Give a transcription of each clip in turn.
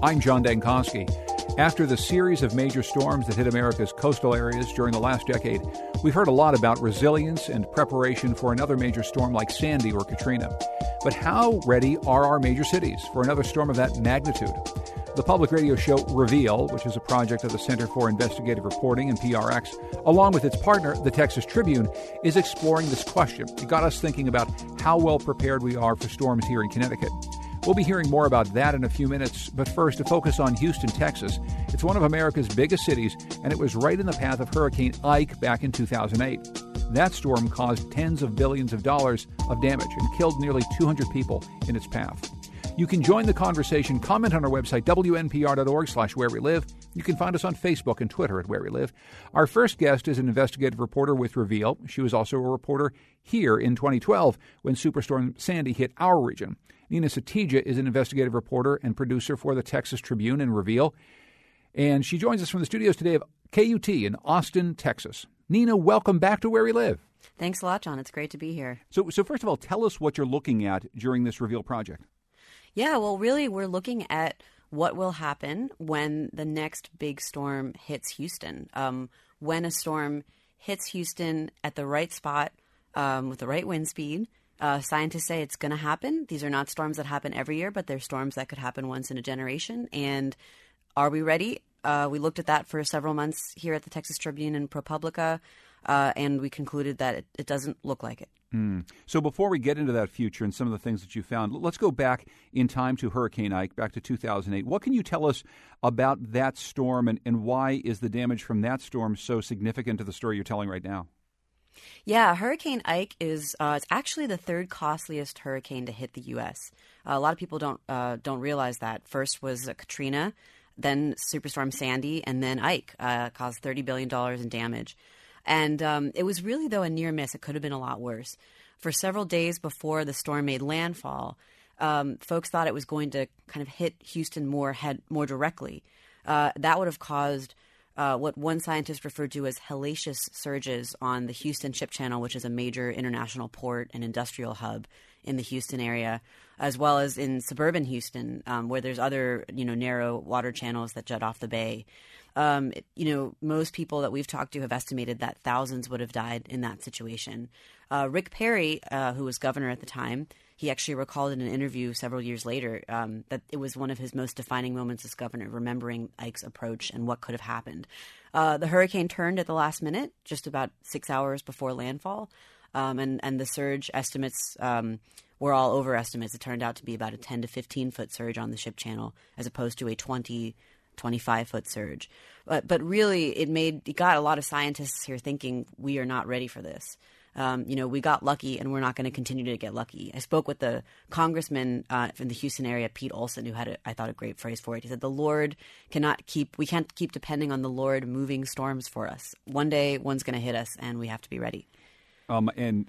I'm John Dankosky. After the series of major storms that hit America's coastal areas during the last decade, we've heard a lot about resilience and preparation for another major storm like Sandy or Katrina. But how ready are our major cities for another storm of that magnitude? The public radio show Reveal, which is a project of the Center for Investigative Reporting and PRX, along with its partner, the Texas Tribune, is exploring this question. It got us thinking about how well prepared we are for storms here in Connecticut. We'll be hearing more about that in a few minutes, but first, to focus on Houston, Texas. It's one of America's biggest cities, and it was right in the path of Hurricane Ike back in 2008. That storm caused tens of billions of dollars of damage and killed nearly 200 people in its path. You can join the conversation, comment on our website, wnpr.org slash where we live. You can find us on Facebook and Twitter at Where We Live. Our first guest is an investigative reporter with Reveal. She was also a reporter here in 2012 when Superstorm Sandy hit our region. Neena Satija is an investigative reporter and producer for the Texas Tribune and Reveal. And she joins us from the studios today of KUT in Austin, Texas. Neena, welcome back to Where We Live. Thanks a lot, John. It's great to be here. So, so first of all, tell us what you're looking at during this Reveal project. Yeah, well, really, we're looking at what will happen when the next big storm hits Houston. Um, when a storm hits Houston at the right spot um, with the right wind speed, uh, scientists say it's going to happen. These are not storms that happen every year, but they're storms that could happen once in a generation. And are we ready? Uh, we looked at that for several months here at the Texas Tribune and ProPublica, uh, and we concluded that it, it doesn't look like it. Mm. So before we get into that future and some of the things that you found, let's go back in time to Hurricane Ike, back to 2008. What can you tell us about that storm, and, and why is the damage from that storm so significant to the story you're telling right now? Yeah, Hurricane Ike is uh, it's actually the third costliest hurricane to hit the U.S. Uh, a lot of people don't uh, don't realize that. First was Katrina, then Superstorm Sandy, and then Ike uh, caused thirty billion dollars in damage. And um, it was really, though, a near miss. It could have been a lot worse. For several days before the storm made landfall, um, folks thought it was going to kind of hit Houston more head more directly. Uh, that would have caused uh, what one scientist referred to as hellacious surges on the Houston Ship Channel, which is a major international port and industrial hub in the Houston area, as well as in suburban Houston, um, where there's other you know narrow water channels that jut off the bay. Um, you know, most people that we've talked to have estimated that thousands would have died in that situation. Uh, Rick Perry, uh, who was governor at the time, he actually recalled in an interview several years later um, that it was one of his most defining moments as governor, remembering Ike's approach and what could have happened. Uh, the hurricane turned at the last minute, just about six hours before landfall, um, and and the surge estimates. Um, were all overestimates. It turned out to be about a 10 to 15 foot surge on the ship channel, as opposed to a 20 25 foot surge. But, but really, it made it got a lot of scientists here thinking we are not ready for this. Um, you know, we got lucky and we're not going to continue to get lucky. I spoke with the congressman uh, from the Houston area, Pete Olson, who had, a, I thought, a great phrase for it. He said, The Lord cannot keep, we can't keep depending on the Lord moving storms for us. One day, one's going to hit us and we have to be ready. Um, and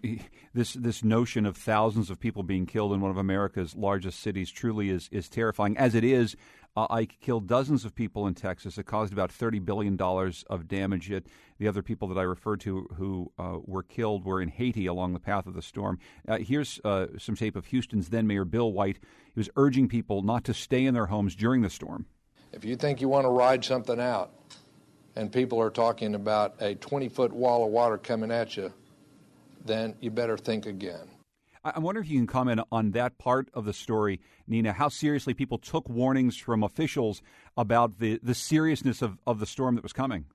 this this notion of thousands of people being killed in one of America's largest cities truly is is terrifying. As it is, uh, Ike killed dozens of people in Texas. It caused about $30 billion of damage. It, the other people that I referred to who uh, were killed were in Haiti along the path of the storm. Uh, here's uh, some tape of Houston's then Mayor Bill White. He was urging people not to stay in their homes during the storm. If you think you want to ride something out and people are talking about a 20 foot wall of water coming at you, then you better think again. I wonder if you can comment on that part of the story, Neena, how seriously people took warnings from officials about the, the seriousness of, of the storm that was coming.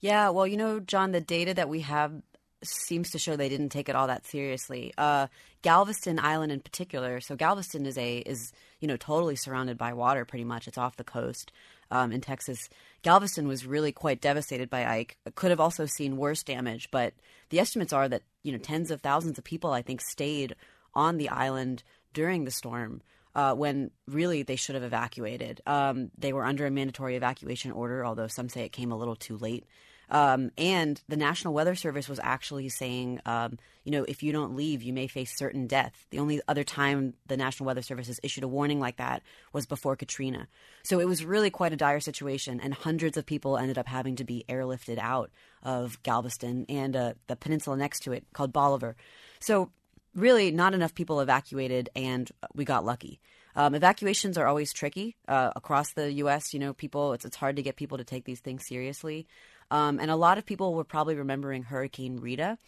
Yeah, well, you know, John, the data that we have seems to show they didn't take it all that seriously. Uh, Galveston Island, in particular. So Galveston is a is you know totally surrounded by water. Pretty much, it's off the coast um, in Texas. Galveston was really quite devastated by Ike. Could have also seen worse damage, but the estimates are that you know tens of thousands of people I think stayed on the island during the storm. uh, when really they should have evacuated. Um, they were under a mandatory evacuation order, although some say it came a little too late. Um, and the National Weather Service was actually saying, um, you know, if you don't leave, you may face certain death. The only other time the National Weather Service has issued a warning like that was before Katrina. So it was really quite a dire situation, and hundreds of people ended up having to be airlifted out of Galveston and uh, the peninsula next to it called Bolivar. So really, not enough people evacuated, and we got lucky. Um, evacuations are always tricky uh, across the U.S. You know, people it's, it's hard to get people to take these things seriously. Um, and a lot of people were probably remembering Hurricane Rita,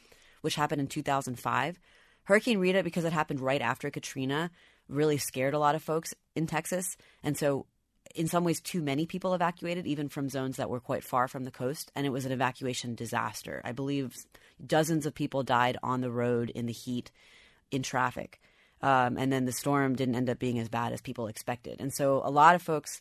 which happened in 2005. Hurricane Rita, because it happened right after Katrina, really scared a lot of folks in Texas. And so, in some ways, too many people evacuated, even from zones that were quite far from the coast. And it was an evacuation disaster. I believe dozens of people died on the road in the heat in traffic. Um, and then the storm didn't end up being as bad as people expected. And so, a lot of folks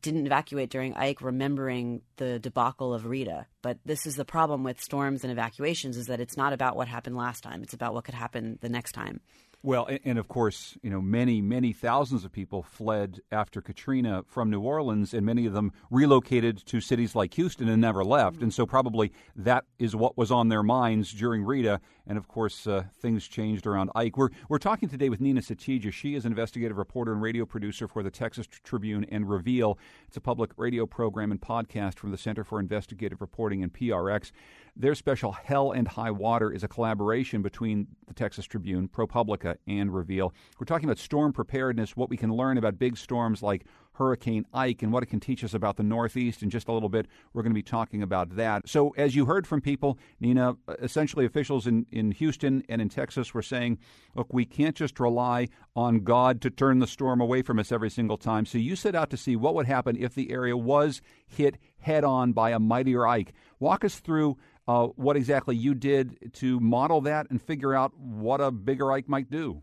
didn't evacuate during Ike, remembering the debacle of Rita. But this is the problem with storms and evacuations: is that it's not about what happened last time; it's about what could happen the next time. Well, and of course, you know, many, many thousands of people fled after Katrina from New Orleans, and many of them relocated to cities like Houston and never left. Mm-hmm. And so, probably that is what was on their minds during Rita. And of course, uh, things changed around Ike. We're, we're talking today with Neena Satija. She is an investigative reporter and radio producer for the Texas Tribune and Reveal. It's a public radio program and podcast from the Center for Investigative Reporting and PRX. Their special Hell and High Water is a collaboration between the Texas Tribune, ProPublica, and Reveal. We're talking about storm preparedness, what we can learn about big storms like Hurricane Ike and what it can teach us about the Northeast in just a little bit. We're going to be talking about that. So, as you heard from people, Neena, essentially officials in, in Houston and in Texas were saying, look, we can't just rely on God to turn the storm away from us every single time. So, you set out to see what would happen if the area was hit head on by a mightier Ike. Walk us through uh, what exactly you did to model that and figure out what a bigger Ike might do.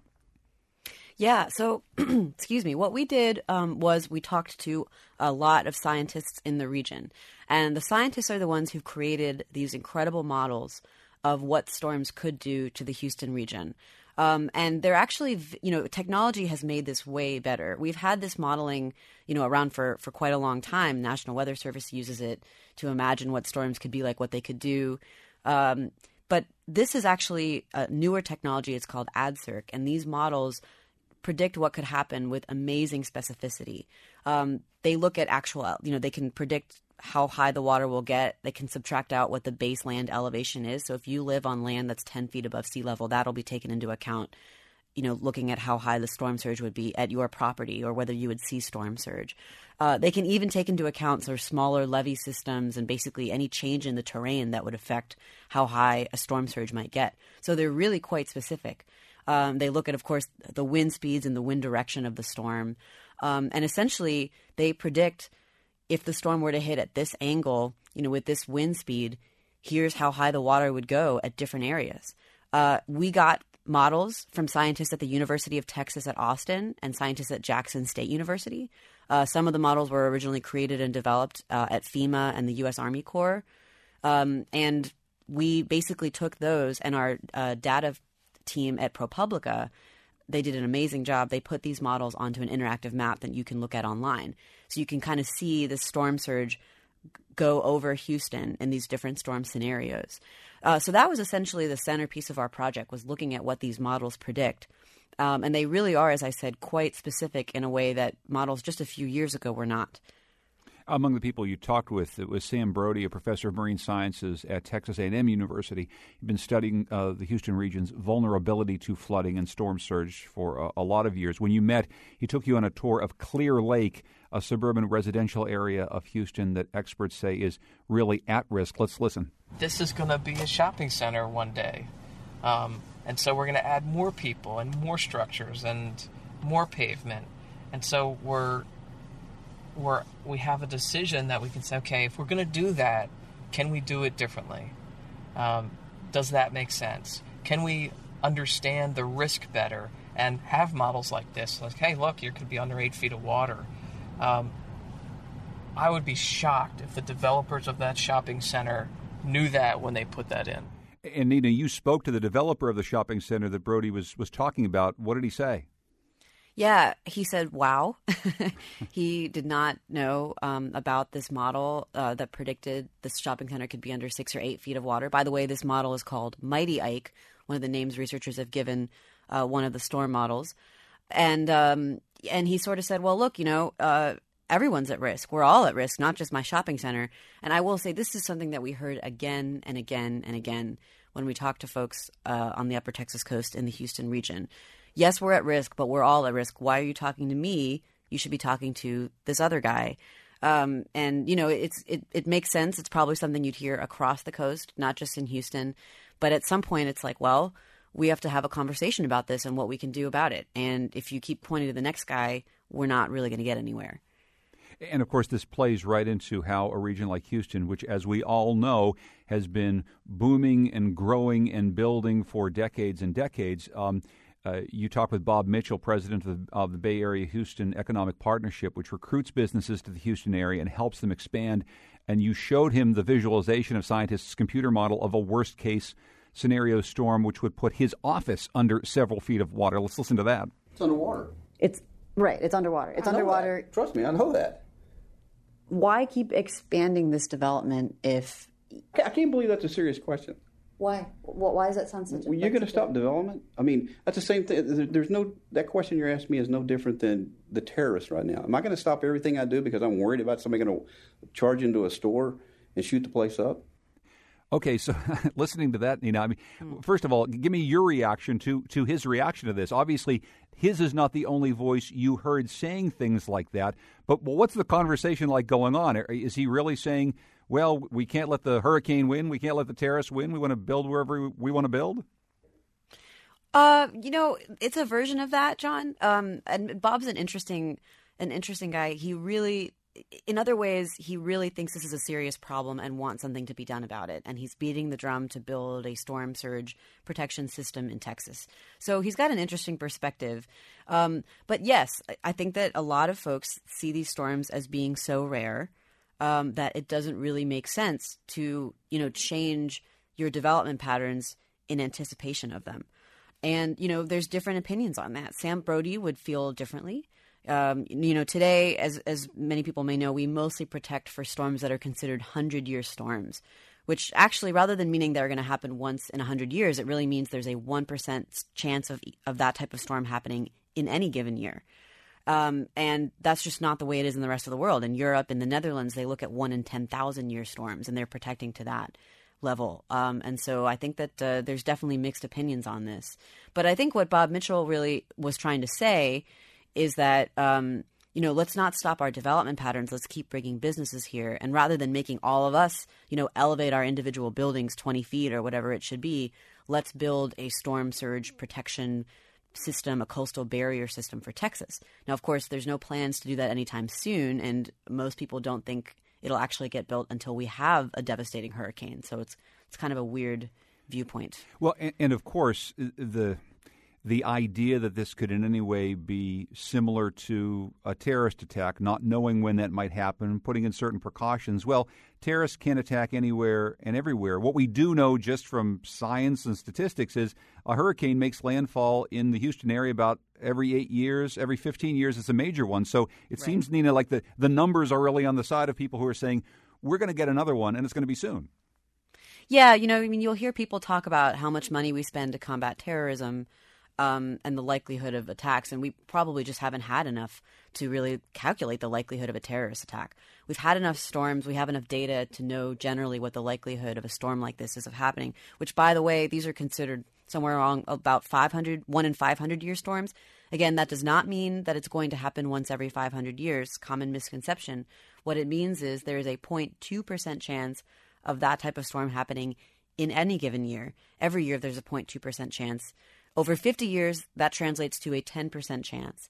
Yeah, so excuse me. What we did um, was we talked to a lot of scientists in the region, and the scientists are the ones who've created these incredible models of what storms could do to the Houston region. Um, and they're actually, you know, technology has made this way better. We've had this modeling, you know, around for, for quite a long time. National Weather Service uses it to imagine what storms could be like, what they could do. Um, but this is actually a newer technology. It's called ADCIRC, and these models predict what could happen with amazing specificity. Um, they look at actual, you know, they can predict how high the water will get. They can subtract out what the base land elevation is. So if you live on land that's 10 feet above sea level, that'll be taken into account, you know, looking at how high the storm surge would be at your property or whether you would see storm surge. Uh, they can even take into account sort of smaller levee systems and basically any change in the terrain that would affect how high a storm surge might get. So they're really quite specific. Um, they look at, of course, the wind speeds and the wind direction of the storm. Um, and essentially, they predict if the storm were to hit at this angle, you know, with this wind speed, here's how high the water would go at different areas. Uh, we got models from scientists at the University of Texas at Austin and scientists at Jackson State University. Uh, some of the models were originally created and developed uh, at FEMA and the U.S. Army Corps. Um, and we basically took those and our uh, data team at ProPublica they did an amazing job. They put these models onto an interactive map that you can look at online. So you can kind of see the storm surge go over Houston in these different storm scenarios. Uh, so that was essentially the centerpiece of our project was looking at what these models predict. Um, and they really are, as I said, quite specific in a way that models just a few years ago were not. Among the people you talked with, it was Sam Brody, a professor of marine sciences at Texas A&M University. He'd been studying uh, the Houston region's vulnerability to flooding and storm surge for a, lot of years. When you met, he took you on a tour of Clear Lake, a suburban residential area of Houston that experts say is really at risk. Let's listen. This is going to be a shopping center one day. Um, and so we're going to add more people and more structures and more pavement. And so we're we're we have a decision that we can say, okay, if we're going to do that, can we do it differently? Um, does that make sense? Can we understand the risk better and have models like this? Like, hey, look, you could be under eight feet of water. Um, I would be shocked if the developers of that shopping center knew that when they put that in. And Neena, you spoke to the developer of the shopping center that Brody was was talking about. What did he say? Yeah, he said, wow. he did not know um, about this model uh, that predicted this shopping center could be under six or eight feet of water. By the way, this model is called Mighty Ike, one of the names researchers have given uh, one of the storm models. And um, and he sort of said, well, look, you know, uh, everyone's at risk. We're all at risk, not just my shopping center. And I will say this is something that we heard again and again and again when we talked to folks uh, on the Upper Texas coast in the Houston region yes, we're at risk, but we're all at risk. Why are you talking to me? You should be talking to this other guy. Um, and you know, it's it, it makes sense. It's probably something you'd hear across the coast, not just in Houston. But at some point, it's like, well, we have to have a conversation about this and what we can do about it. And if you keep pointing to the next guy, we're not really going to get anywhere. And of course, this plays right into how a region like Houston, which, as we all know, has been booming and growing and building for decades and decades. Um, uh, you talked with Bob Mitchell, president of the, of the, Bay Area Houston Economic Partnership, which recruits businesses to the Houston area and helps them expand. And you showed him the visualization of scientists' computer model of a worst case scenario storm, which would put his office under several feet of water. Let's listen to that. It's underwater. It's right. It's underwater. It's underwater. That. Trust me, I know that. Why keep expanding this development if? I can't believe that's a serious question. Why? Why does that sound such? Well, you're going to stop development. I mean, that's the same thing. There's no that question you're asking me is no different than the terrorists right now. Am I going to stop everything I do because I'm worried about somebody going to charge into a store and shoot the place up? Okay, so listening to that, you know, I mean, hmm. first of all, give me your reaction to to his reaction to this. Obviously, his is not the only voice you heard saying things like that. But what's the conversation like going on? Is he really saying? Well, we can't let the hurricane win. We can't let the terrorists win. We want to build wherever we want to build? Uh, you know, it's a version of that, John. Um, and Bob's an interesting, an interesting guy. He really, in other ways, he really thinks this is a serious problem and wants something to be done about it. And he's beating the drum to build a storm surge protection system in Texas. So he's got an interesting perspective. Um, but yes, I think that a lot of folks see these storms as being so rare um, that it doesn't really make sense to you know change your development patterns in anticipation of them. And you know, there's different opinions on that. Sam Brody would feel differently. Um, you know, today, as as many people may know, we mostly protect for storms that are considered hundred year storms, which actually, rather than meaning they're going to happen once in hundred years, it really means there's a one percent chance of of that type of storm happening in any given year. Um, and that's just not the way it is in the rest of the world. In Europe, in the Netherlands, they look at one in 10,000 year storms and they're protecting to that level. Um, and so I think that uh, there's definitely mixed opinions on this. But I think what Bob Mitchell really was trying to say is that. Um, you know, let's not stop our development patterns. Let's keep bringing businesses here. And rather than making all of us, you know, elevate our individual buildings 20 feet or whatever it should be, let's build a storm surge protection system, a coastal barrier system for Texas. Now, of course, there's no plans to do that anytime soon, and most people don't think it'll actually get built until we have a devastating hurricane. So it's it's kind of a weird viewpoint. Well, and, and of course, the the idea that this could in any way be similar to a terrorist attack, not knowing when that might happen, putting in certain precautions. Well, terrorists can attack anywhere and everywhere. What we do know just from science and statistics is a hurricane makes landfall in the Houston area about every eight years, every 15 years. It's a major one. So it right. seems, Neena, like the, the numbers are really on the side of people who are saying, we're going to get another one and it's going to be soon. Yeah, you know, I mean, you'll hear people talk about how much money we spend to combat terrorism um, and the likelihood of attacks. And we probably just haven't had enough to really calculate the likelihood of a terrorist attack. We've had enough storms, we have enough data to know generally what the likelihood of a storm like this is of happening, which, by the way, these are considered somewhere around about 500, one in 500 year storms. Again, that does not mean that it's going to happen once every 500 years, common misconception. What it means is there is a 0.2% chance of that type of storm happening in any given year. Every year there's a 0.2% chance. Over 50 years, that translates to a 10% chance.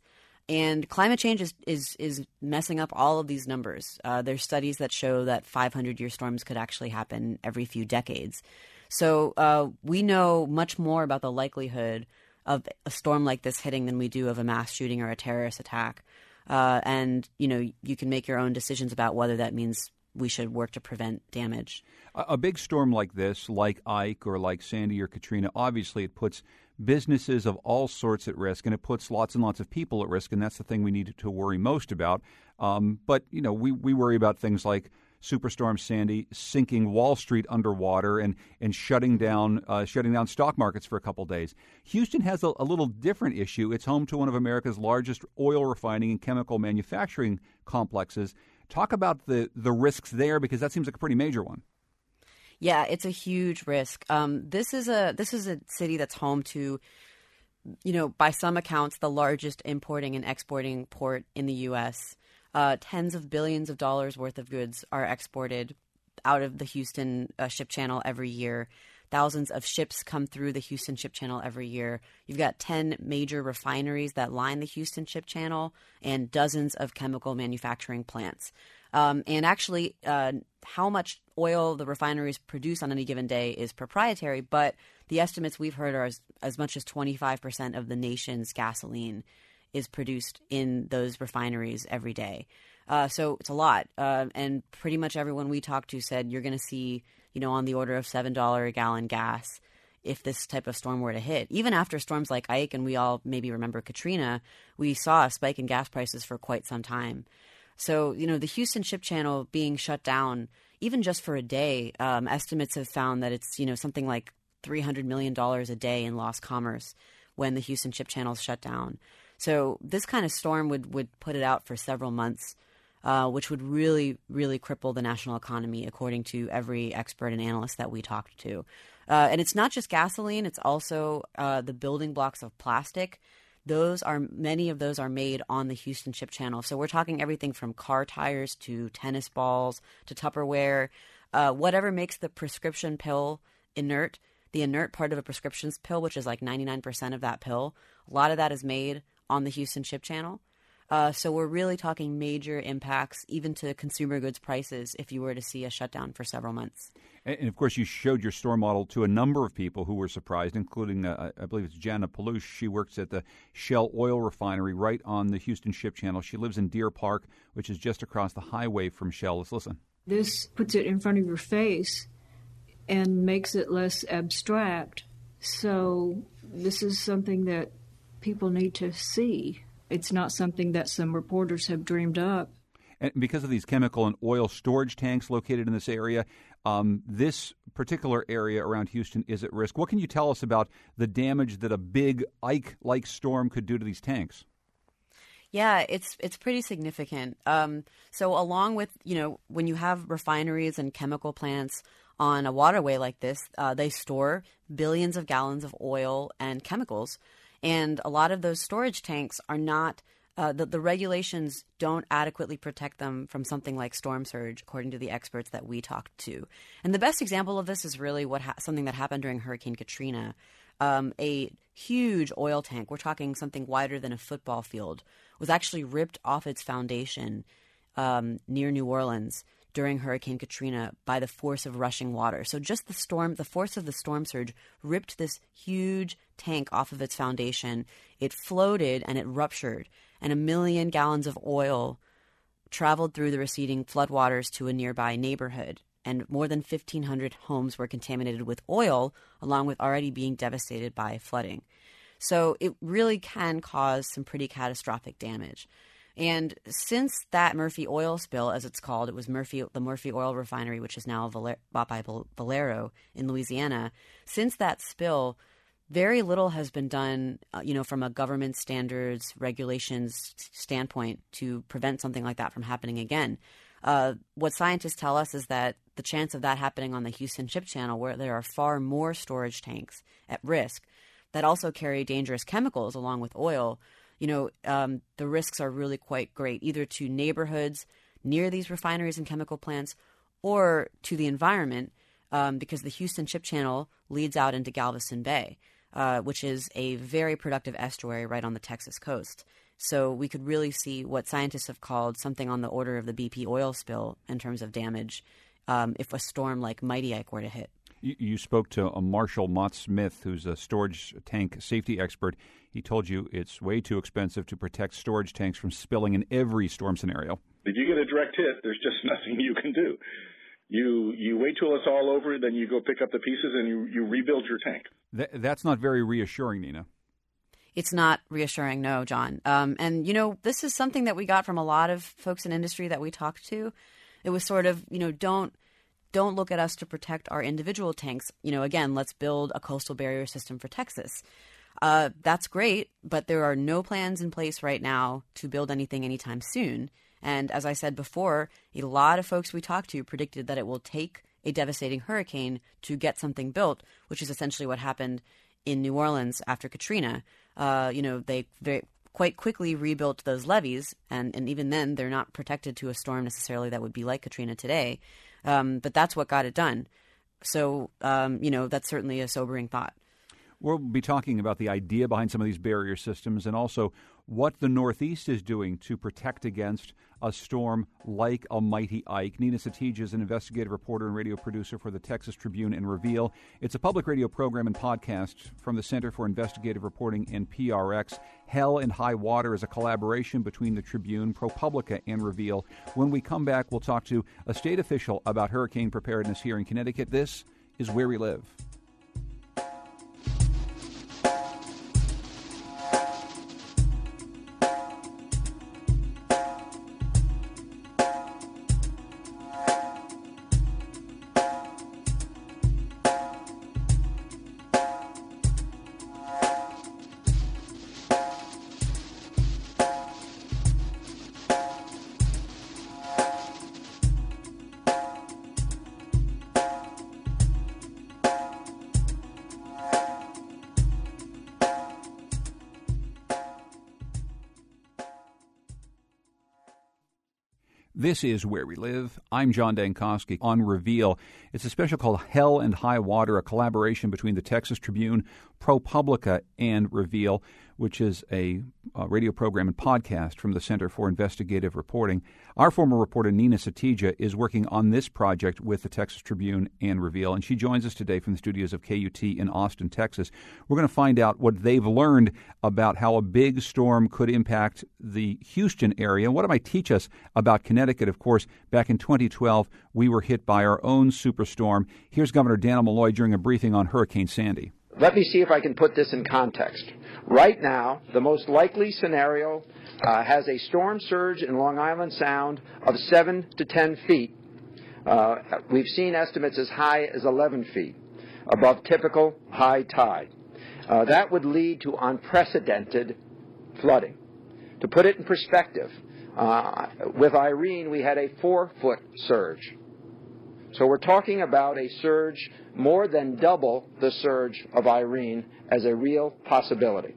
And climate change is, is, is messing up all of these numbers. Uh, there's studies that show that 500 year storms could actually happen every few decades. So uh, we know much more about the likelihood of a storm like this hitting than we do of a mass shooting or a terrorist attack. Uh, and you know you can make your own decisions about whether that means we should work to prevent damage. A, big storm like this, like Ike or like Sandy or Katrina, obviously it puts businesses of all sorts at risk, and it puts lots and lots of people at risk, and that's the thing we need to worry most about. Um, but you know, we we worry about things like Superstorm Sandy sinking Wall Street underwater and and shutting down uh, shutting down stock markets for a couple days. Houston has a, a, little different issue. It's home to one of America's largest oil refining and chemical manufacturing complexes. Talk about the the risks there because that seems like a pretty major one. Yeah, it's a huge risk. Um, this is a this is a city that's home to, you know, by some accounts, the largest importing and exporting port in the U.S. Uh, tens of billions of dollars worth of goods are exported out of the Houston uh, ship channel every year. Thousands of ships come through the Houston ship channel every year. You've got 10 major refineries that line the Houston ship channel and dozens of chemical manufacturing plants. Um, and actually, uh, how much oil the refineries produce on any given day is proprietary, but the estimates we've heard are as, as much as 25% of the nation's gasoline is produced in those refineries every day. Uh, so it's a lot. Uh, and pretty much everyone we talked to said you're going to see, you know, on the order of $7 a gallon gas if this type of storm were to hit. Even after storms like Ike, and we all maybe remember Katrina, we saw a spike in gas prices for quite some time. So, you know, the Houston Ship Channel being shut down, even just for a day, um, estimates have found that it's, you know, something like $300 million a day in lost commerce when the Houston Ship Channel is shut down. So this kind of storm would, would put it out for several months, uh, which would really, really cripple the national economy, according to every expert and analyst that we talked to. Uh, and it's not just gasoline; it's also uh, the building blocks of plastic. Those are many of those are made on the Houston Ship Channel. So we're talking everything from car tires to tennis balls to Tupperware, uh, whatever makes the prescription pill inert. The inert part of a prescription pill, which is like 99% of that pill, a lot of that is made on the Houston Ship Channel. Uh, so we're really talking major impacts, even to consumer goods prices, if you were to see a shutdown for several months. And, of course, you showed your store model to a number of people who were surprised, including, uh, I believe it's Jana Palouche. She works at the Shell oil refinery right on the Houston Ship Channel. She lives in Deer Park, which is just across the highway from Shell. Let's listen. This puts it in front of your face and makes it less abstract. So, this is something that people need to see. It's not something that some reporters have dreamed up. And because of these chemical and oil storage tanks located in this area, um, this particular area around Houston is at risk. What can you tell us about the damage that a big Ike like storm could do to these tanks? Yeah, it's it's pretty significant. Um, so along with you know when you have refineries and chemical plants on a waterway like this, uh, they store billions of gallons of oil and chemicals. And a lot of those storage tanks are not, uh, the, the regulations don't adequately protect them from something like storm surge, according to the experts that we talked to. And the best example of this is really what ha- something that happened during Hurricane Katrina. Um, a huge oil tank, we're talking something wider than a football field, was actually ripped off its foundation um, near New Orleans during Hurricane Katrina by the force of rushing water. So just the storm, the force of the storm surge ripped this huge tank off of its foundation. It floated and it ruptured, and a million gallons of oil traveled through the receding floodwaters to a nearby neighborhood. And more than 1,500 homes were contaminated with oil, along with already being devastated by flooding. So it really can cause some pretty catastrophic damage. And since that Murphy oil spill, as it's called, it was Murphy, the Murphy oil refinery, which is now bought by Valero in Louisiana. Since that spill, very little has been done, uh, you know, from a government standards regulations standpoint to prevent something like that from happening again. Uh, what scientists tell us is that the chance of that happening on the Houston Ship Channel, where there are far more storage tanks at risk that also carry dangerous chemicals along with oil, you know, um, the risks are really quite great, either to neighborhoods near these refineries and chemical plants or to the environment, um, because the Houston Ship Channel leads out into Galveston Bay, uh, which is a very productive estuary right on the Texas coast. So we could really see what scientists have called something on the order of the BP oil spill in terms of damage um, if a storm like Mighty Ike were to hit. You, you spoke to a Marshall Mott Smith, who's a storage tank safety expert. He told you it's way too expensive to protect storage tanks from spilling in every storm scenario. If you get a direct hit, there's just nothing you can do. You you wait till it's all over, then you go pick up the pieces and you, you rebuild your tank. Th- that's not very reassuring, Neena. It's not reassuring, no, John. Um, and you know, this is something that we got from a lot of folks in industry that we talked to. It was sort of, you know, don't don't look at us to protect our individual tanks. You know, again, let's build a coastal barrier system for Texas. Uh, that's great, but there are no plans in place right now to build anything anytime soon. And as I said before, a lot of folks we talked to predicted that it will take a devastating hurricane to get something built, which is essentially what happened in New Orleans after Katrina. Uh, you know, they very quite quickly rebuilt those levees, and, and even then, they're not protected to a storm necessarily that would be like Katrina today. Um, but that's what got it done. So, um, you know, that's certainly a sobering thought. We'll be talking about the idea behind some of these barrier systems and also what the Northeast is doing to protect against a storm like a mighty Ike. Neena Satija is an investigative reporter and radio producer for the Texas Tribune and Reveal. It's a public radio program and podcast from the Center for Investigative Reporting and PRX. Hell and High Water is a collaboration between the Tribune, ProPublica, and Reveal. When we come back, we'll talk to a state official about hurricane preparedness here in Connecticut. This is where we live. This is Where We Live. I'm John Dankosky on Reveal. It's a special called Hell and High Water, a collaboration between the Texas Tribune, ProPublica, and Reveal which is a, a, radio program and podcast from the Center for Investigative Reporting. Our former reporter, Neena Satija, is working on this project with the Texas Tribune and Reveal, and she joins us today from the studios of KUT in Austin, Texas. We're going to find out what they've learned about how a big storm could impact the Houston area. What it might teach us about Connecticut. Of course, back in 2012, we were hit by our own superstorm. Here's Governor Dannel Malloy during a briefing on Hurricane Sandy. Let me see if I can put this in context. Right now, the most likely scenario uh, has a storm surge in Long Island Sound of 7 to 10 feet. Uh, we've seen estimates as high as 11 feet above typical high tide. Uh, that would lead to unprecedented flooding. To put it in perspective, uh, with Irene, we had a four foot surge. So we're talking about a surge more than double the surge of Irene as a real possibility.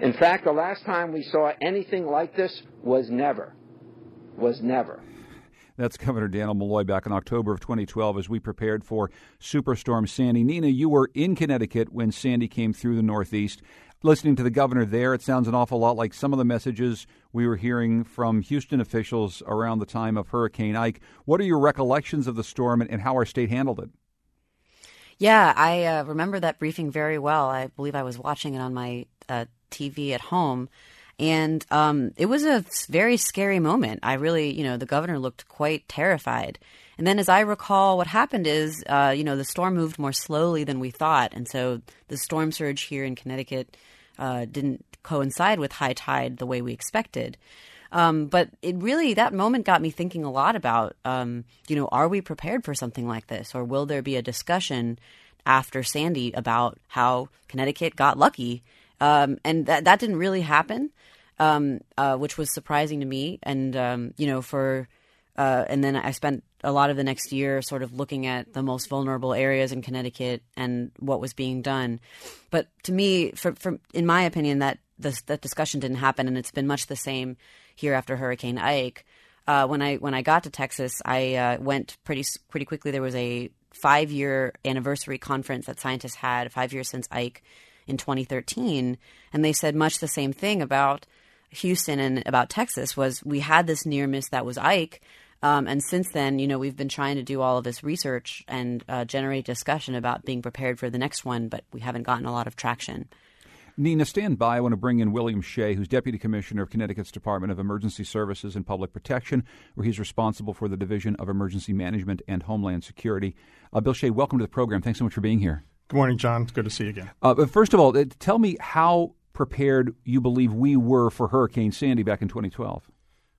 In fact, the last time we saw anything like this was never. Was never. That's Governor Dannel Malloy back in October of 2012 as we prepared for Superstorm Sandy. Neena, you were in Connecticut when Sandy came through the Northeast. Listening to the governor there, it sounds an awful lot like some of the messages we were hearing from Houston officials around the time of Hurricane Ike. What are your recollections of the storm and, how our state handled it? Yeah, I uh, remember that briefing very well. I believe I was watching it on my uh, TV at home. And um, it was a very scary moment. I really, you know, the governor looked quite terrified. And then, as I recall, what happened is, uh, you know, the storm moved more slowly than we thought. And so the storm surge here in Connecticut uh, didn't coincide with high tide the way we expected. Um, but it really, that moment got me thinking a lot about, um, you know, are we prepared for something like this? Or will there be a discussion after Sandy about how Connecticut got lucky? Um, and that, that didn't really happen, um, uh, which was surprising to me. And, um, you know, for, uh, and then I spent a lot of the next year sort of looking at the most vulnerable areas in Connecticut and what was being done. But to me, for, for in my opinion, that that discussion didn't happen, and it's been much the same here after Hurricane Ike. Uh, when I when I got to Texas, I uh, went pretty pretty quickly. There was a five year anniversary conference that scientists had five years since Ike in 2013, and they said much the same thing about Houston and about Texas. Was we had this near miss that was Ike. Um, and since then, you know, we've been trying to do all of this research and uh, generate discussion about being prepared for the next one, but we haven't gotten a lot of traction. Neena, stand by. I want to bring in William Shea, who's Deputy Commissioner of Connecticut's Department of Emergency Services and Public Protection, where he's responsible for the Division of Emergency Management and Homeland Security. Uh, Bill Shea, welcome to the program. Thanks so much for being here. Good morning, John. It's good to see you again. Uh, but first of all, uh, tell me how prepared you believe we were for Hurricane Sandy back in 2012.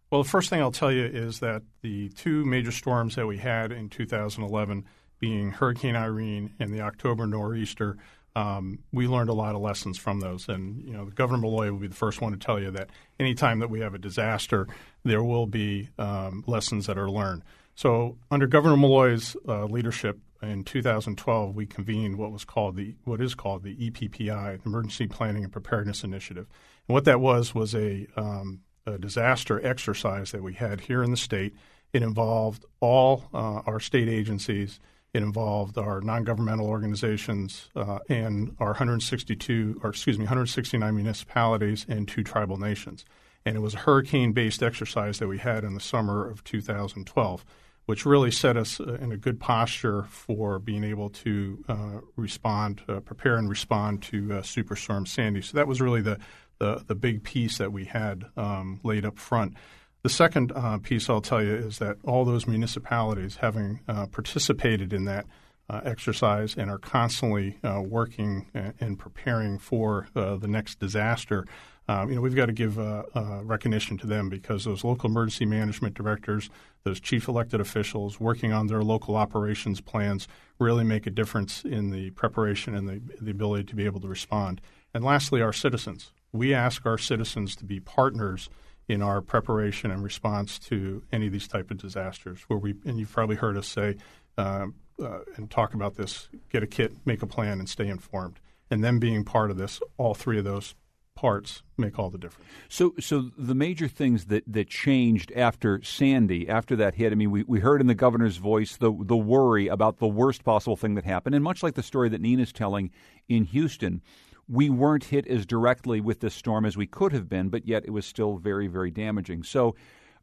Well, the first thing I'll tell you is that the two major storms that we had in 2011, being Hurricane Irene and the October nor'easter, um, we learned a lot of lessons from those. And you know, Governor Malloy will be the first one to tell you that anytime that we have a disaster, there will be um, lessons that are learned. So, under Governor Malloy's uh, leadership in 2012, we convened what was called the what is called the EPPI, Emergency Planning and Preparedness Initiative. And what that was was a, um, a disaster exercise that we had here in the state. It involved all uh, our state agencies it involved our non-governmental organizations uh, and our 162, or excuse me, 169 municipalities and two tribal nations. And it was a hurricane-based exercise that we had in the summer of 2012, which really set us uh, in a good posture for being able to uh, respond, uh, prepare and respond to uh, Superstorm Sandy. So that was really the the, the big piece that we had um, laid up front. The second uh, piece I'll tell you is that all those municipalities, having uh, participated in that exercise and are constantly working and preparing for the next disaster, um, you know, we've got to give uh, recognition to them because those local emergency management directors, those chief elected officials working on their local operations plans really make a difference in the preparation and the, the ability to be able to respond. And lastly, our citizens. We ask our citizens to be partners – in our preparation and response to any of these type of disasters. Where we and you've probably heard us say uh, uh, and talk about this: get a kit, make a plan, and stay informed. And then being part of this, all three of those parts make all the difference. So, so the major things that, that changed after Sandy, after that hit. I mean, we, we heard in the governor's voice the the worry about the worst possible thing that happened, and much like the story that Neena's telling in Houston, we weren't hit as directly with this storm as we could have been, but yet it was still very, very damaging. So,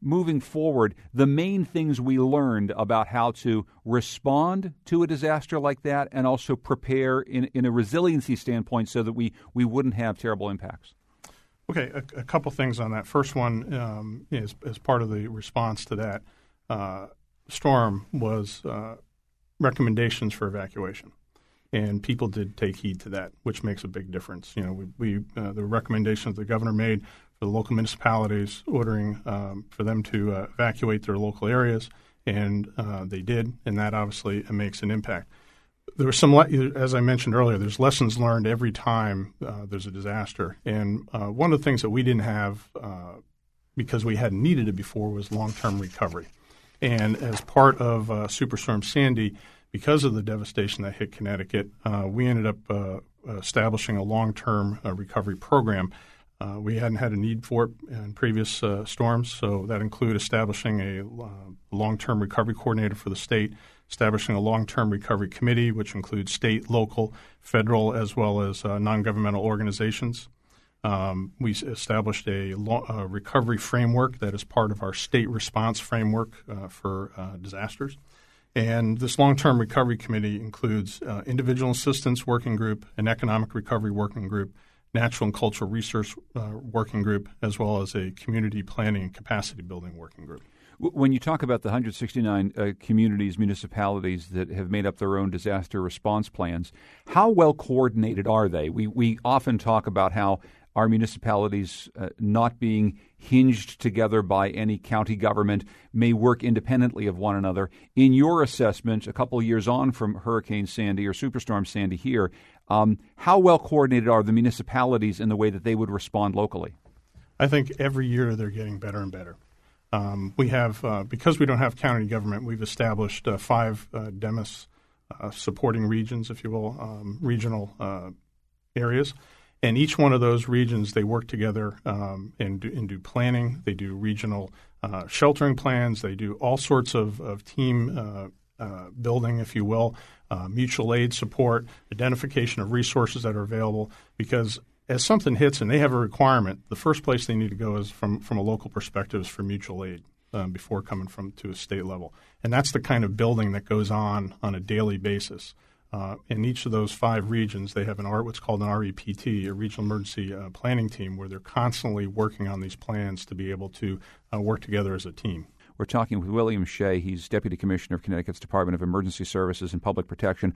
moving forward, the main things we learned about how to respond to a disaster like that and also prepare in, in a resiliency standpoint so that we, we wouldn't have terrible impacts. Okay, a, a couple things on that. First one um, is as part of the response to that uh, storm was uh, recommendations for evacuation and people did take heed to that, which makes a big difference. You know, we, we uh, the recommendations the governor made for the local municipalities, ordering um, for them to uh, evacuate their local areas, and uh, they did, and that obviously makes an impact. There was some, as I mentioned earlier, there's lessons learned every time uh, there's a disaster, and uh, one of the things that we didn't have uh, because we hadn't needed it before was long-term recovery. And as part of Superstorm Sandy, because of the devastation that hit Connecticut, uh, we ended up uh, establishing a long-term uh, recovery program. Uh, we hadn't had a need for it in previous uh, storms, so that included establishing a long-term recovery coordinator for the state, establishing a long-term recovery committee, which includes state, local, federal, as well as non-governmental organizations. Um, we established a, lo- a, recovery framework that is part of our state response framework uh, for uh, disasters. And this long term recovery committee includes uh, individual assistance working group, an economic recovery working group, natural and cultural research uh, working group, as well as a community planning and capacity building working group. When you talk about the 169 uh, communities, municipalities that have made up their own disaster response plans, how well coordinated are they? We, we often talk about how our municipalities uh, not being hinged together by any county government may work independently of one another. In your assessment, a couple years on from Hurricane Sandy or Superstorm Sandy here, um, how well coordinated are the municipalities in the way that they would respond locally? I think every year they're getting better and better. Um, we have, uh, because we don't have county government, we've established uh, five uh, DEMHS uh, supporting regions, if you will, um, regional uh, areas. And each one of those regions, they work together um, and, do, and, do, planning. They do regional uh, sheltering plans. They do all sorts of, of team uh, building, if you will, uh, mutual aid support, identification of resources that are available. Because as something hits and they have a requirement, the first place they need to go is from, from a local perspective is for mutual aid. Um, before coming from to a state level, and that's the kind of building that goes on on a daily basis. Uh, in each of those five regions, they have an R, what's called an REPT, a regional emergency uh, planning team, where they're constantly working on these plans to be able to uh, work together as a team. We're talking with William Shea. He's Deputy Commissioner of Connecticut's Department of Emergency Services and Public Protection.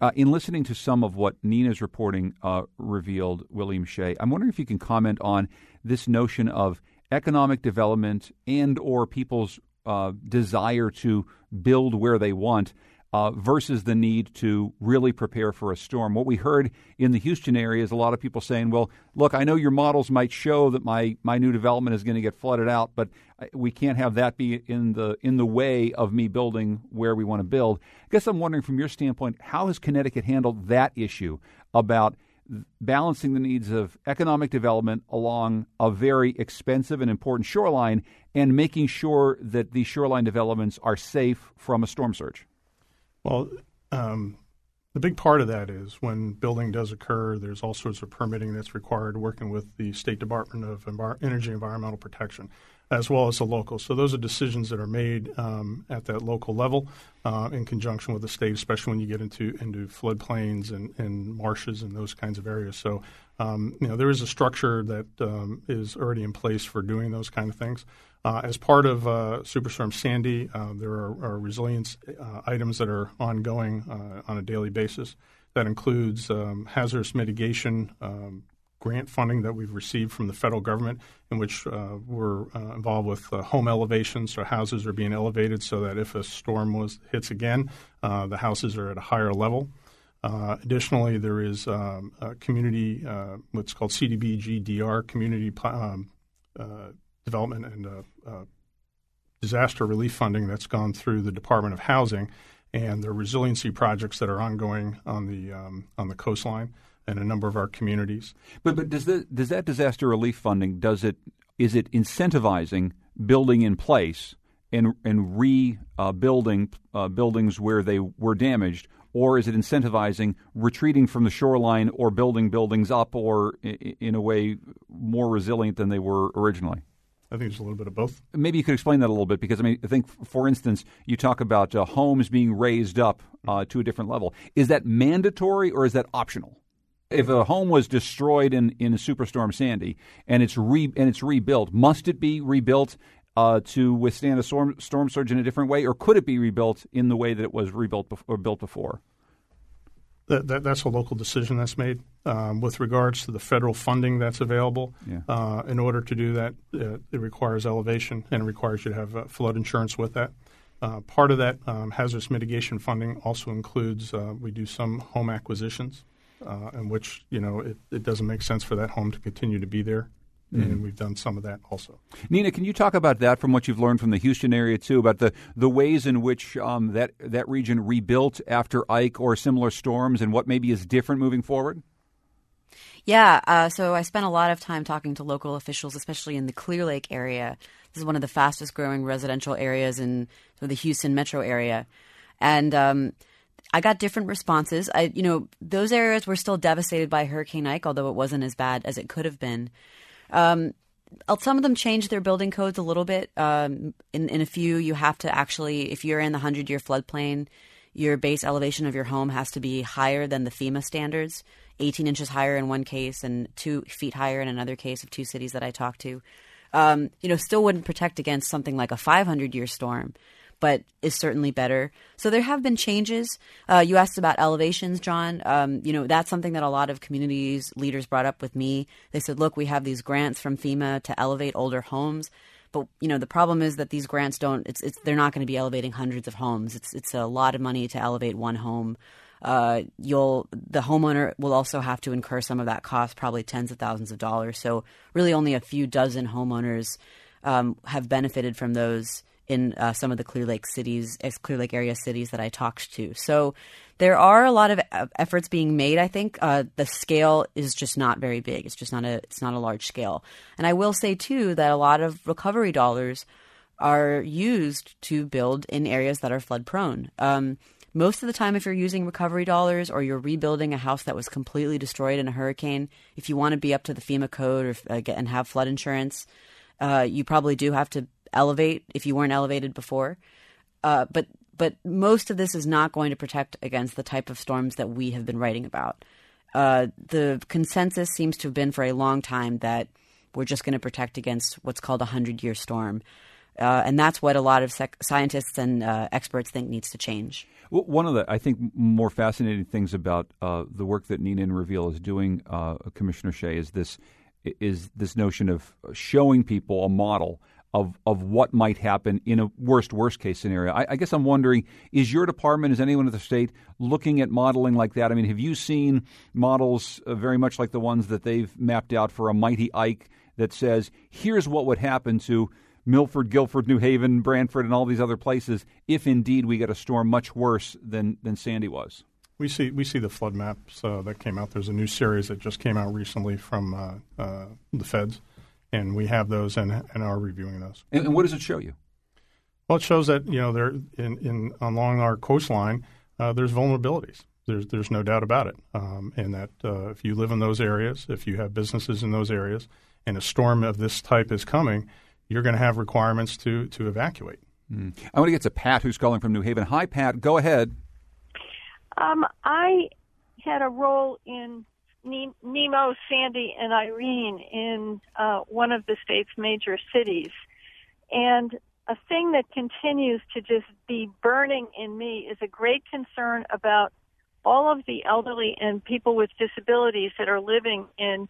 Uh, in listening to some of what Neena's reporting uh, revealed, William Shea, I'm wondering if you can comment on this notion of economic development and or people's uh, desire to build where they want uh, versus the need to really prepare for a storm. What we heard in the Houston area is a lot of people saying, "Well, look, I know your models might show that my my new development is going to get flooded out, but we can't have that be in the in the way of me building where we want to build." I guess I'm wondering, from your standpoint, how has Connecticut handled that issue about balancing the needs of economic development along a very expensive and important shoreline and making sure that these shoreline developments are safe from a storm surge? Well, um, the big part of that is when building does occur, there's all sorts of permitting that's required, working with the State Department of Envi- Energy and Environmental Protection, as well as the local. So those are decisions that are made um, at that local level uh, in conjunction with the state, especially when you get into into floodplains and, and marshes and those kinds of areas. So um, you know there is a structure that um, is already in place for doing those kind of things. Uh, as part of uh, Superstorm Sandy, uh, there are, are resilience uh, items that are ongoing uh, on a daily basis. That includes um, hazardous mitigation um, grant funding that we've received from the federal government, in which uh, we're involved with home elevations. So houses are being elevated so that if a storm was hits again, the houses are at a higher level. Uh, additionally, there is um, a community, uh, what's called CDBG-DR, community um, uh, development and uh, uh, disaster relief funding that's gone through the Department of Housing, and the resiliency projects that are ongoing on the um, on the coastline and a number of our communities. But but does the, does that disaster relief funding does it is it incentivizing building in place and and rebuilding uh, buildings where they were damaged, or is it incentivizing retreating from the shoreline or building buildings up or in a way more resilient than they were originally? I think it's a little bit of both. Maybe you could explain that a little bit because I mean, I think, for instance, you talk about uh, homes being raised up uh, to a different level. Is that mandatory or is that optional? If a home was destroyed in, in Superstorm Sandy and it's re, and it's rebuilt, must it be rebuilt uh, to withstand a storm, storm surge in a different way, or could it be rebuilt in the way that it was rebuilt or built before? That, that, that's a local decision that's made um, with regards to the federal funding that's available. Yeah. Uh, in order to do that, uh, it requires elevation and it requires you to have uh, flood insurance with that. Uh, part of that um, hazardous mitigation funding also includes uh, we do some home acquisitions, uh, in which you know it, it doesn't make sense for that home to continue to be there and mm-hmm. we've done some of that also. Neena, can you talk about that from what you've learned from the Houston area too, about the, the ways in which um, that that region rebuilt after Ike or similar storms, and what maybe is different moving forward? Yeah, uh, so I spent a lot of time talking to local officials, especially in the Clear Lake area. This is one of the fastest growing residential areas in the Houston metro area, and um, I got different responses. I, you know, those areas were still devastated by Hurricane Ike, although it wasn't as bad as it could have been. Um, uh, some of them change their building codes a little bit. Um, in, in a few, you have to actually, if you're in the 100 year floodplain, your base elevation of your home has to be higher than the FEMA standards 18 inches higher in one case and two feet higher in another case of two cities that I talked to. Um, you know, still wouldn't protect against something like a 500 year storm but is certainly better. So there have been changes. Uh, you asked about elevations, John. Um, you know, that's something that a lot of communities leaders brought up with me. They said, look, we have these grants from FEMA to elevate older homes. But you know the problem is that these grants don't. It's, it's they're not going to be elevating hundreds of homes. It's it's a lot of money to elevate one home. Uh, you'll the homeowner will also have to incur some of that cost, probably tens of thousands of dollars. So really, only a few dozen homeowners um, have benefited from those in uh, some of the Clear Lake cities, Clear Lake area cities that I talked to. So there are a lot of efforts being made. I think uh, the scale is just not very big. It's just not a it's not a large scale. And I will say too that a lot of recovery dollars are used to build in areas that are flood prone. Um, most of the time, if you're using recovery dollars or you're rebuilding a house that was completely destroyed in a hurricane, if you want to be up to the FEMA code or, uh, get, and have flood insurance, uh, you probably do have to elevate if you weren't elevated before. Uh, but but most of this is not going to protect against the type of storms that we have been writing about. Uh, the consensus seems to have been for a long time that we're just going to protect against what's called a hundred year storm. Uh, and that's what a lot of sec- scientists and uh, experts think needs to change. Well, one of the, I think, more fascinating things about uh, the work that Neena and Reveal is doing, uh, Commissioner Shea, is this is this notion of showing people a model of of what might happen in a worst worst case scenario. I, I, guess I'm wondering: is your department, is anyone at the state looking at modeling like that? I mean, have you seen models uh, very much like the ones that they've mapped out for a mighty Ike that says, here's what would happen to Milford, Guilford, New Haven, Branford, and all these other places if indeed we get a storm much worse than, than Sandy was? We see we see the flood maps uh, that came out. There's a new series that just came out recently from uh, uh, the feds, and we have those and, and are reviewing those. And, and, what does it show you? Well, it shows that you know there in, in along our coastline uh, there's vulnerabilities. There's there's no doubt about it, um, and that uh, if you live in those areas, if you have businesses in those areas, and a storm of this type is coming, you're going to have requirements to to evacuate. Mm. I want to get to Pat, who's calling from New Haven. Hi, Pat. Go ahead. Um, I had a role in Nemo, Sandy, and Irene in uh, one of the state's major cities, and a thing that continues to just be burning in me is a great concern about all of the elderly and people with disabilities that are living in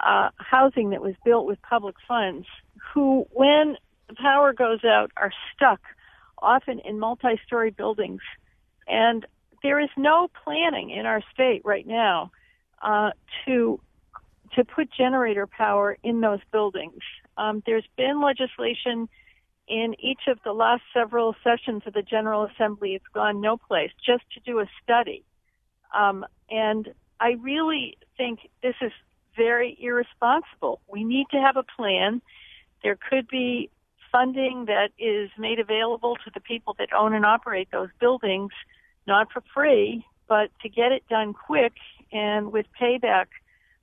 uh, housing that was built with public funds who, when the power goes out, are stuck often in multi-story buildings. And there is no planning in our state right now uh, to to put generator power in those buildings. Um, there's been legislation in each of the last several sessions of the General Assembly. It's gone no place just to do a study. Um, and I really think this is very irresponsible. We need to have a plan. There could be funding that is made available to the people that own and operate those buildings, not for free, but to get it done quick and with payback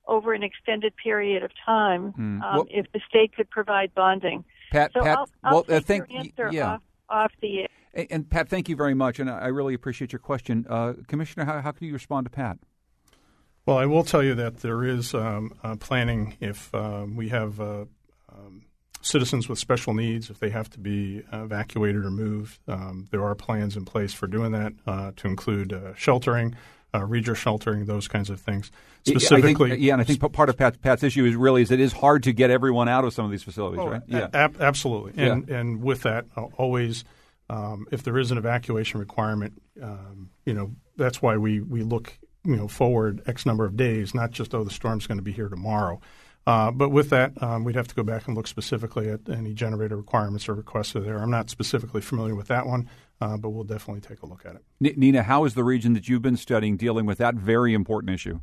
over an extended period of time hmm. um, well, if the state could provide bonding. Pat, so Pat, I'll, I'll well, take uh, thank, your answer yeah. off, off the air. And, and, Pat, thank you very much, and I really appreciate your question. Uh, Commissioner, how, how can you respond to Pat? Well, I will tell you that there is um, uh, planning if uh, we have uh, um, citizens with special needs, if they have to be evacuated or moved. Um, there are plans in place for doing that uh, to include uh, sheltering, uh, regional sheltering, those kinds of things. Specifically, think, yeah, and I think part of Pat's, Pat's, issue is really is it is hard to get everyone out of some of these facilities, oh, right? Yeah, a- absolutely. And yeah. and with that, always. Um, if there is an evacuation requirement, um, you know that's why we, we look you know forward X number of days, not just oh the storm's going to be here tomorrow. Uh, but with that, um, we'd have to go back and look specifically at any generator requirements or requests that are there. I'm not specifically familiar with that one, uh, but we'll definitely take a look at it. Neena, how is the region that you've been studying dealing with that very important issue?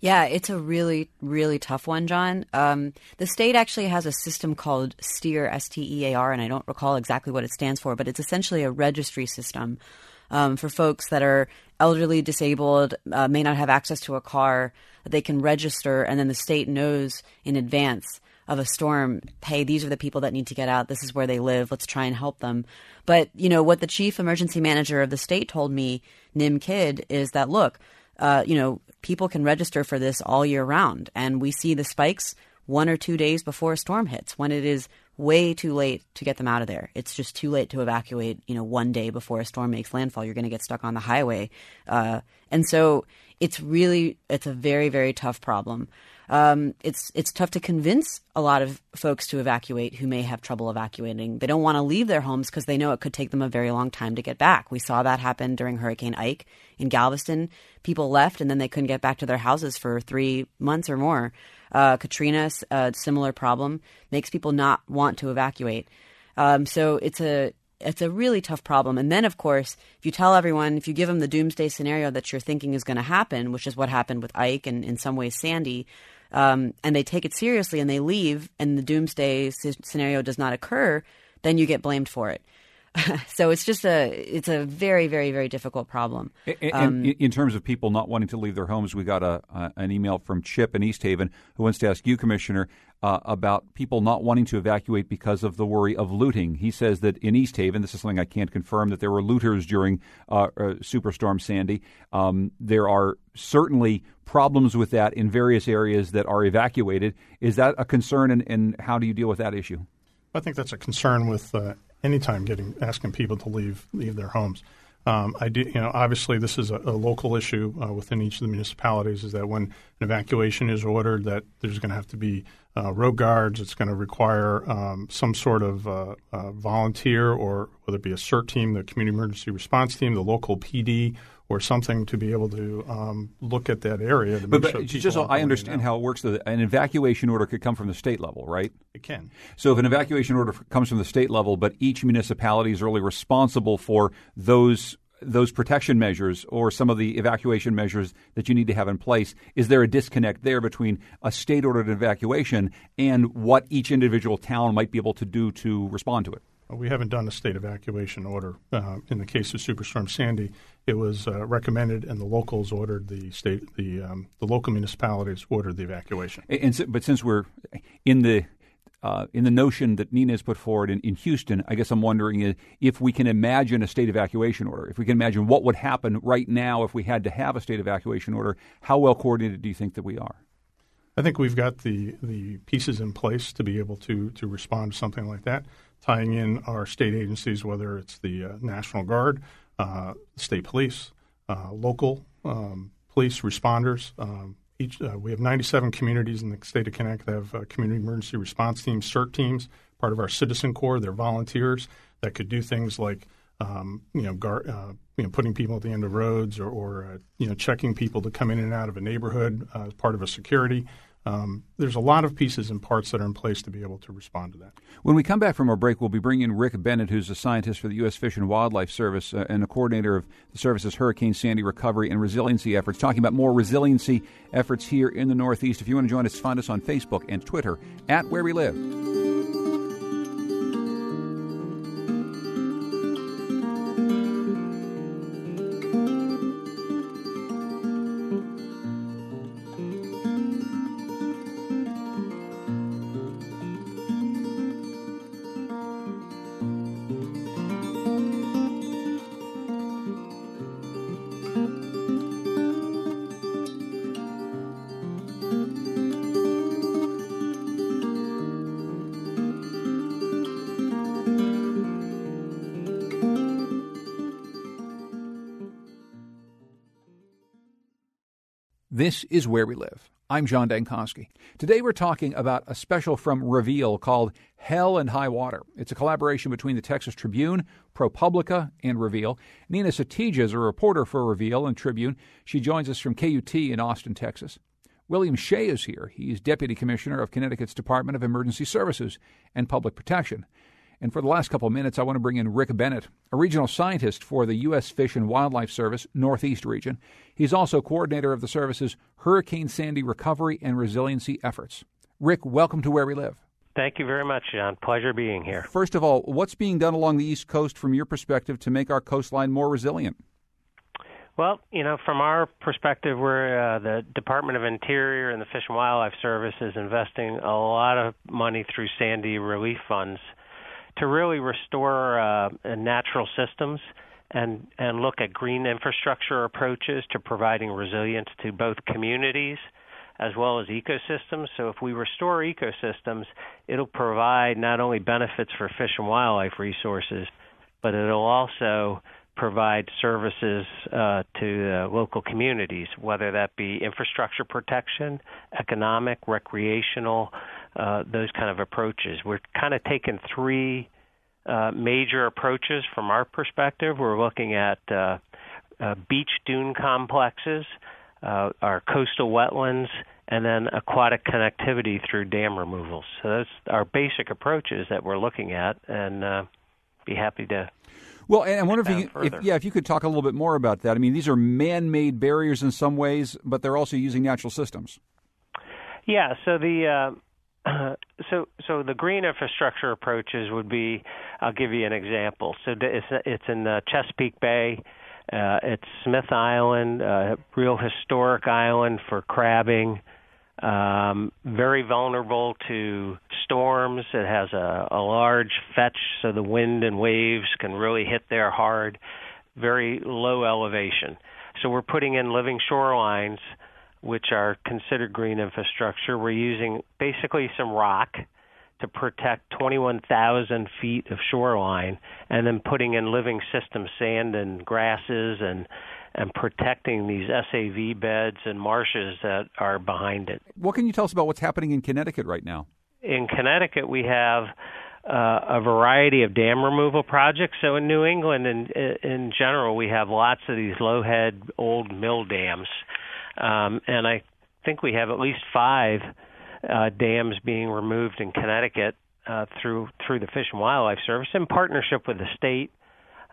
Yeah, it's a really, really tough one, John. Um, the state actually has a system called STEAR, S T E A R, and I don't recall exactly what it stands for, but it's essentially a registry system um, for folks that are elderly, disabled, uh, may not have access to a car, that they can register, and then the state knows in advance of a storm, hey, these are the people that need to get out. This is where they live. Let's try and help them. But, you know, what the chief emergency manager of the state told me, Nim Kidd, is that, look, uh, you know, people can register for this all year round. And we see the spikes one or two days before a storm hits when it is way too late to get them out of there. It's just too late to evacuate, you know, one day before a storm makes landfall. You're going to get stuck on the highway. Uh, and so it's really, it's a very, very tough problem. Um, it's it's tough to convince a lot of folks to evacuate who may have trouble evacuating. They don't want to leave their homes because they know it could take them a very long time to get back. We saw that happen during Hurricane Ike in Galveston. People left and then they couldn't get back to their houses for three months or more. Uh, Katrina, a similar problem, makes people not want to evacuate. Um, so it's a it's a really tough problem. And then, of course, if you tell everyone, if you give them the doomsday scenario that you're thinking is going to happen, which is what happened with Ike and in some ways Sandy, um, and they take it seriously and they leave, and the doomsday scenario does not occur, then you get blamed for it. so it's just a it's a very very very difficult problem. And, Um, in, in terms of people not wanting to leave their homes, we got a, a an email from Chip in East Haven who wants to ask you, Commissioner, uh, about people not wanting to evacuate because of the worry of looting. He says that in East Haven, this is something I can't confirm, that there were looters during uh, uh, Superstorm Sandy. Um, there are certainly problems with that in various areas that are evacuated. Is that a concern, and, and how do you deal with that issue? I think that's a concern with uh, any time getting asking people to leave leave their homes. Um, I do, you know, obviously this is a, a local issue uh, within each of the municipalities. Is that when an evacuation is ordered, that there's going to have to be uh, road guards. It's going to require um, some sort of uh, uh, volunteer, or whether it be a CERT team, the community emergency response team, the local PD, or something to be able to um, look at that area. To But, but sure just so I understand how it works, an evacuation order could come from the state level, right? It can. So if an evacuation order comes from the state level, but each municipality is really responsible for those those protection measures or some of the evacuation measures that you need to have in place, is there a disconnect there between a state ordered evacuation and what each individual town might be able to do to respond to it? We haven't done a state evacuation order. Uh, in the case of Superstorm Sandy, it was uh, recommended, and the locals ordered the state, the um, the local municipalities ordered the evacuation. And, and si- but since we're in the uh, in the notion that Neena has put forward in, in Houston, I guess I'm wondering if we can imagine a state evacuation order. If we can imagine what would happen right now if we had to have a state evacuation order, how well coordinated do you think that we are? I think we've got the the pieces in place to be able to to respond to something like that, tying in our state agencies, whether it's the uh, National Guard, uh, state police, uh, local um, police responders. Um, each uh, we have 97 communities in the state of Connecticut that have uh, community emergency response teams, CERT teams, part of our Citizen Corps. They're volunteers that could do things like um, you know, gar- uh, you know, putting people at the end of roads or, or you know, checking people to come in and out of a neighborhood as part of a security. Um, there's a lot of pieces and parts that are in place to be able to respond to that. When we come back from our break, we'll be bringing in Rick Bennett, who's a scientist for the U.S. Fish and Wildlife Service uh, and a coordinator of the service's Hurricane Sandy recovery and resiliency efforts, talking about more resiliency efforts here in the Northeast. If you want to join us, find us on Facebook and Twitter at Where We Live. This is Where We Live. I'm John Dankosky. Today we're talking about a special from Reveal called Hell and High Water. It's a collaboration between the Texas Tribune, ProPublica, and Reveal. Neena Satija is a reporter for Reveal and Tribune. She joins us from KUT in Austin, Texas. William Shea is here. He's Deputy Commissioner of Connecticut's Department of Emergency Services and Public Protection. And for the last couple of minutes, I want to bring in Rick Bennett, a regional scientist for the U.S. Fish and Wildlife Service Northeast region. He's also coordinator of the service's Hurricane Sandy recovery and resiliency efforts. Rick, welcome to Where We Live. Thank you very much, John. Pleasure being here. First of all, what's being done along the East Coast from your perspective to make our coastline more resilient? Well, you know, from our perspective, we're uh, the Department of Interior and the Fish and Wildlife Service is investing a lot of money through Sandy relief funds to really restore uh, natural systems and and look at green infrastructure approaches to providing resilience to both communities as well as ecosystems. So if we restore ecosystems, it'll provide not only benefits for fish and wildlife resources, but it'll also provide services uh, to uh, local communities, whether that be infrastructure protection, economic, recreational, uh, those kind of approaches. We're kind of taking three uh, major approaches from our perspective. We're looking at uh, uh, beach dune complexes, uh, our coastal wetlands, and then aquatic connectivity through dam removals. So that's our basic approaches that we're looking at, and uh, be happy to. Well, and I wonder if, you, if yeah, if you could talk a little bit more about that. I mean, these are man-made barriers in some ways, but they're also using natural systems. Yeah, so the uh, so, so the green infrastructure approaches would be. I'll give you an example. So it's it's in Chesapeake Bay. Uh, it's Smith Island, uh, real historic island for crabbing. Um, very vulnerable to storms. It has a, a large fetch, so the wind and waves can really hit there hard. Very low elevation. So we're putting in living shorelines which are considered green infrastructure. We're using basically some rock to protect 21,000 feet of shoreline, and then putting in living system sand and grasses and and protecting these SAV beds and marshes that are behind it. What can you tell us about what's happening in Connecticut right now? In Connecticut, we have uh, a variety of dam removal projects. So in New England, in in general, we have lots of these low head old mill dams um, and I think we have at least five uh, dams being removed in Connecticut uh, through through the Fish and Wildlife Service in partnership with the state,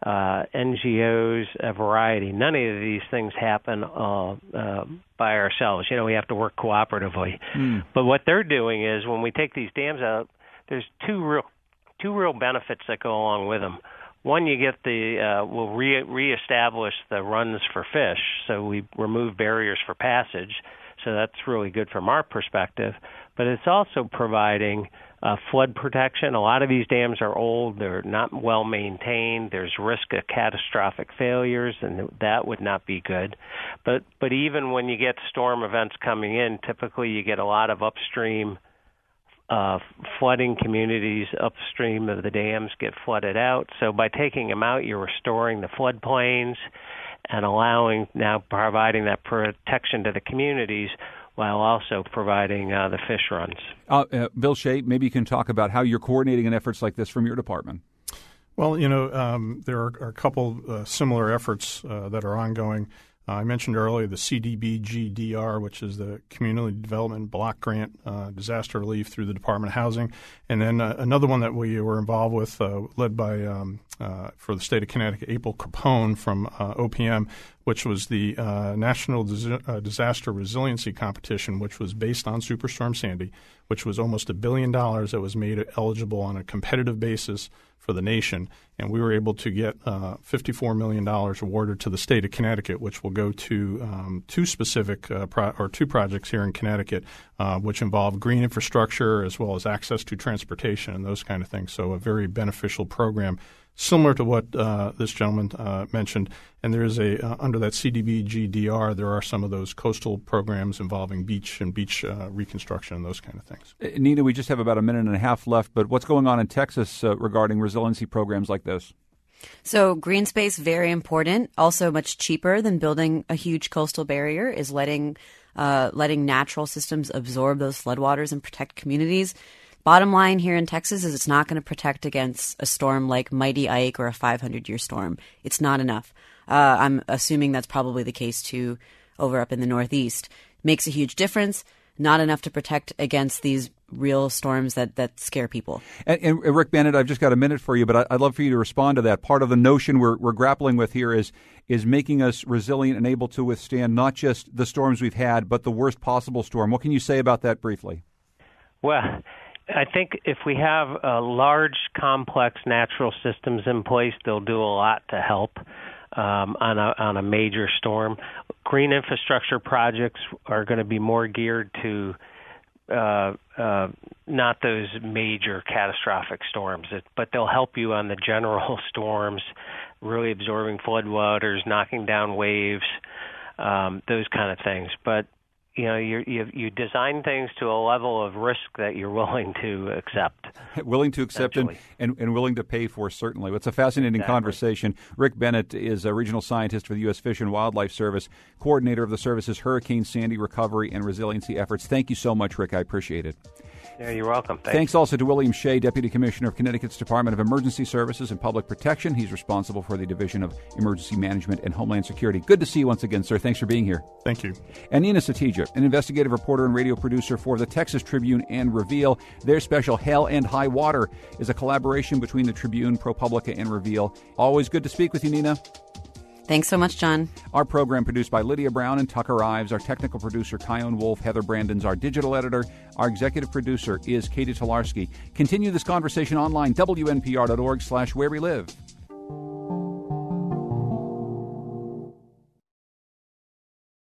uh, NGOs, a variety. None of these things happen uh, uh, by ourselves. You know, we have to work cooperatively. Mm. But what they're doing is when we take these dams out, there's two real two real benefits that go along with them. One, you get the uh, we'll re- reestablish the runs for fish, so we remove barriers for passage. So that's really good from our perspective. But it's also providing uh, flood protection. A lot of these dams are old; they're not well maintained. There's risk of catastrophic failures, and that would not be good. But but even when you get storm events coming in, typically you get a lot of upstream uh, flooding communities upstream of the dams get flooded out. So by taking them out, you're restoring the floodplains and allowing now providing that protection to the communities while also providing uh, the fish runs. Uh, uh, Bill Shea, maybe you can talk about how you're coordinating in efforts like this from your department. Well, you know, um, there are, are, a couple uh, similar efforts uh, that are ongoing. Uh, I mentioned earlier the CDBGDR, which is the Community Development Block Grant uh, Disaster Relief through the Department of Housing, and then uh, another one that we were involved with, uh, led by um, uh, for the state of Connecticut, April Capone from uh, OPM, which was the National Dis- Disaster Resiliency Competition, which was based on Superstorm Sandy, which was almost a billion dollars that was made eligible on a competitive basis for the nation, and we were able to get uh, $54 million awarded to the state of Connecticut, which will go to um, two specific uh, pro- or two projects here in Connecticut, uh, which involve green infrastructure as well as access to transportation and those kind of things. So a very beneficial program similar to what uh, this gentleman uh, mentioned. And there is a uh, under that CDBGDR, there are some of those coastal programs involving beach and beach uh, reconstruction and those kind of things. Uh, Neena, we just have about a minute and a half left, but what's going on in Texas uh, regarding resiliency programs like this? So green space very important. Also much cheaper than building a huge coastal barrier is letting letting natural systems absorb those floodwaters and protect communities. Bottom line here in Texas is it's not going to protect against a storm like Mighty Ike or a 500 year storm. It's not enough. Uh, I'm assuming that's probably the case too over up in the Northeast. Makes a huge difference. Not enough to protect against these real storms that, that scare people. And, and, Rick Bennett, I've just got a minute for you, but I, would love for you to respond to that. Part of the notion we're, we're grappling with here is is making us resilient and able to withstand not just the storms we've had, but the worst possible storm. What can you say about that briefly? Well, I think if we have large, complex natural systems in place, they'll do a lot to help um, on a on a major storm. Green infrastructure projects are going to be more geared to uh, uh, not those major catastrophic storms, but they'll help you on the general storms, really absorbing floodwaters, knocking down waves, um, those kind of things. But you know you you you design things to a level of risk that you're willing to accept. Willing to accept and, and, and, willing to pay for certainly. It's a fascinating exactly. conversation. Rick bennett is a regional scientist for the u.s fish and wildlife service coordinator of the service's hurricane sandy recovery and resiliency efforts. Thank you so much rick. I appreciate it yeah, you're welcome. Thanks. Thanks also to William Shea, Deputy Commissioner of Connecticut's Department of Emergency Services and Public Protection. He's responsible for the Division of Emergency Management and Homeland Security. Good to see you once again, sir. Thanks for being here. Thank you. And Neena Satija, an investigative reporter and radio producer for the Texas Tribune and Reveal. Their special Hell and High Water is a collaboration between the Tribune, ProPublica, and Reveal. Always good to speak with you, Neena. Thanks so much, John. Our program produced by Lydia Brown and Tucker Ives. Our technical producer, Kyone Wolf. Heather Brandon's our digital editor. Our executive producer is Katie Tolarski. Continue this conversation online, wnpr.org slash where we live.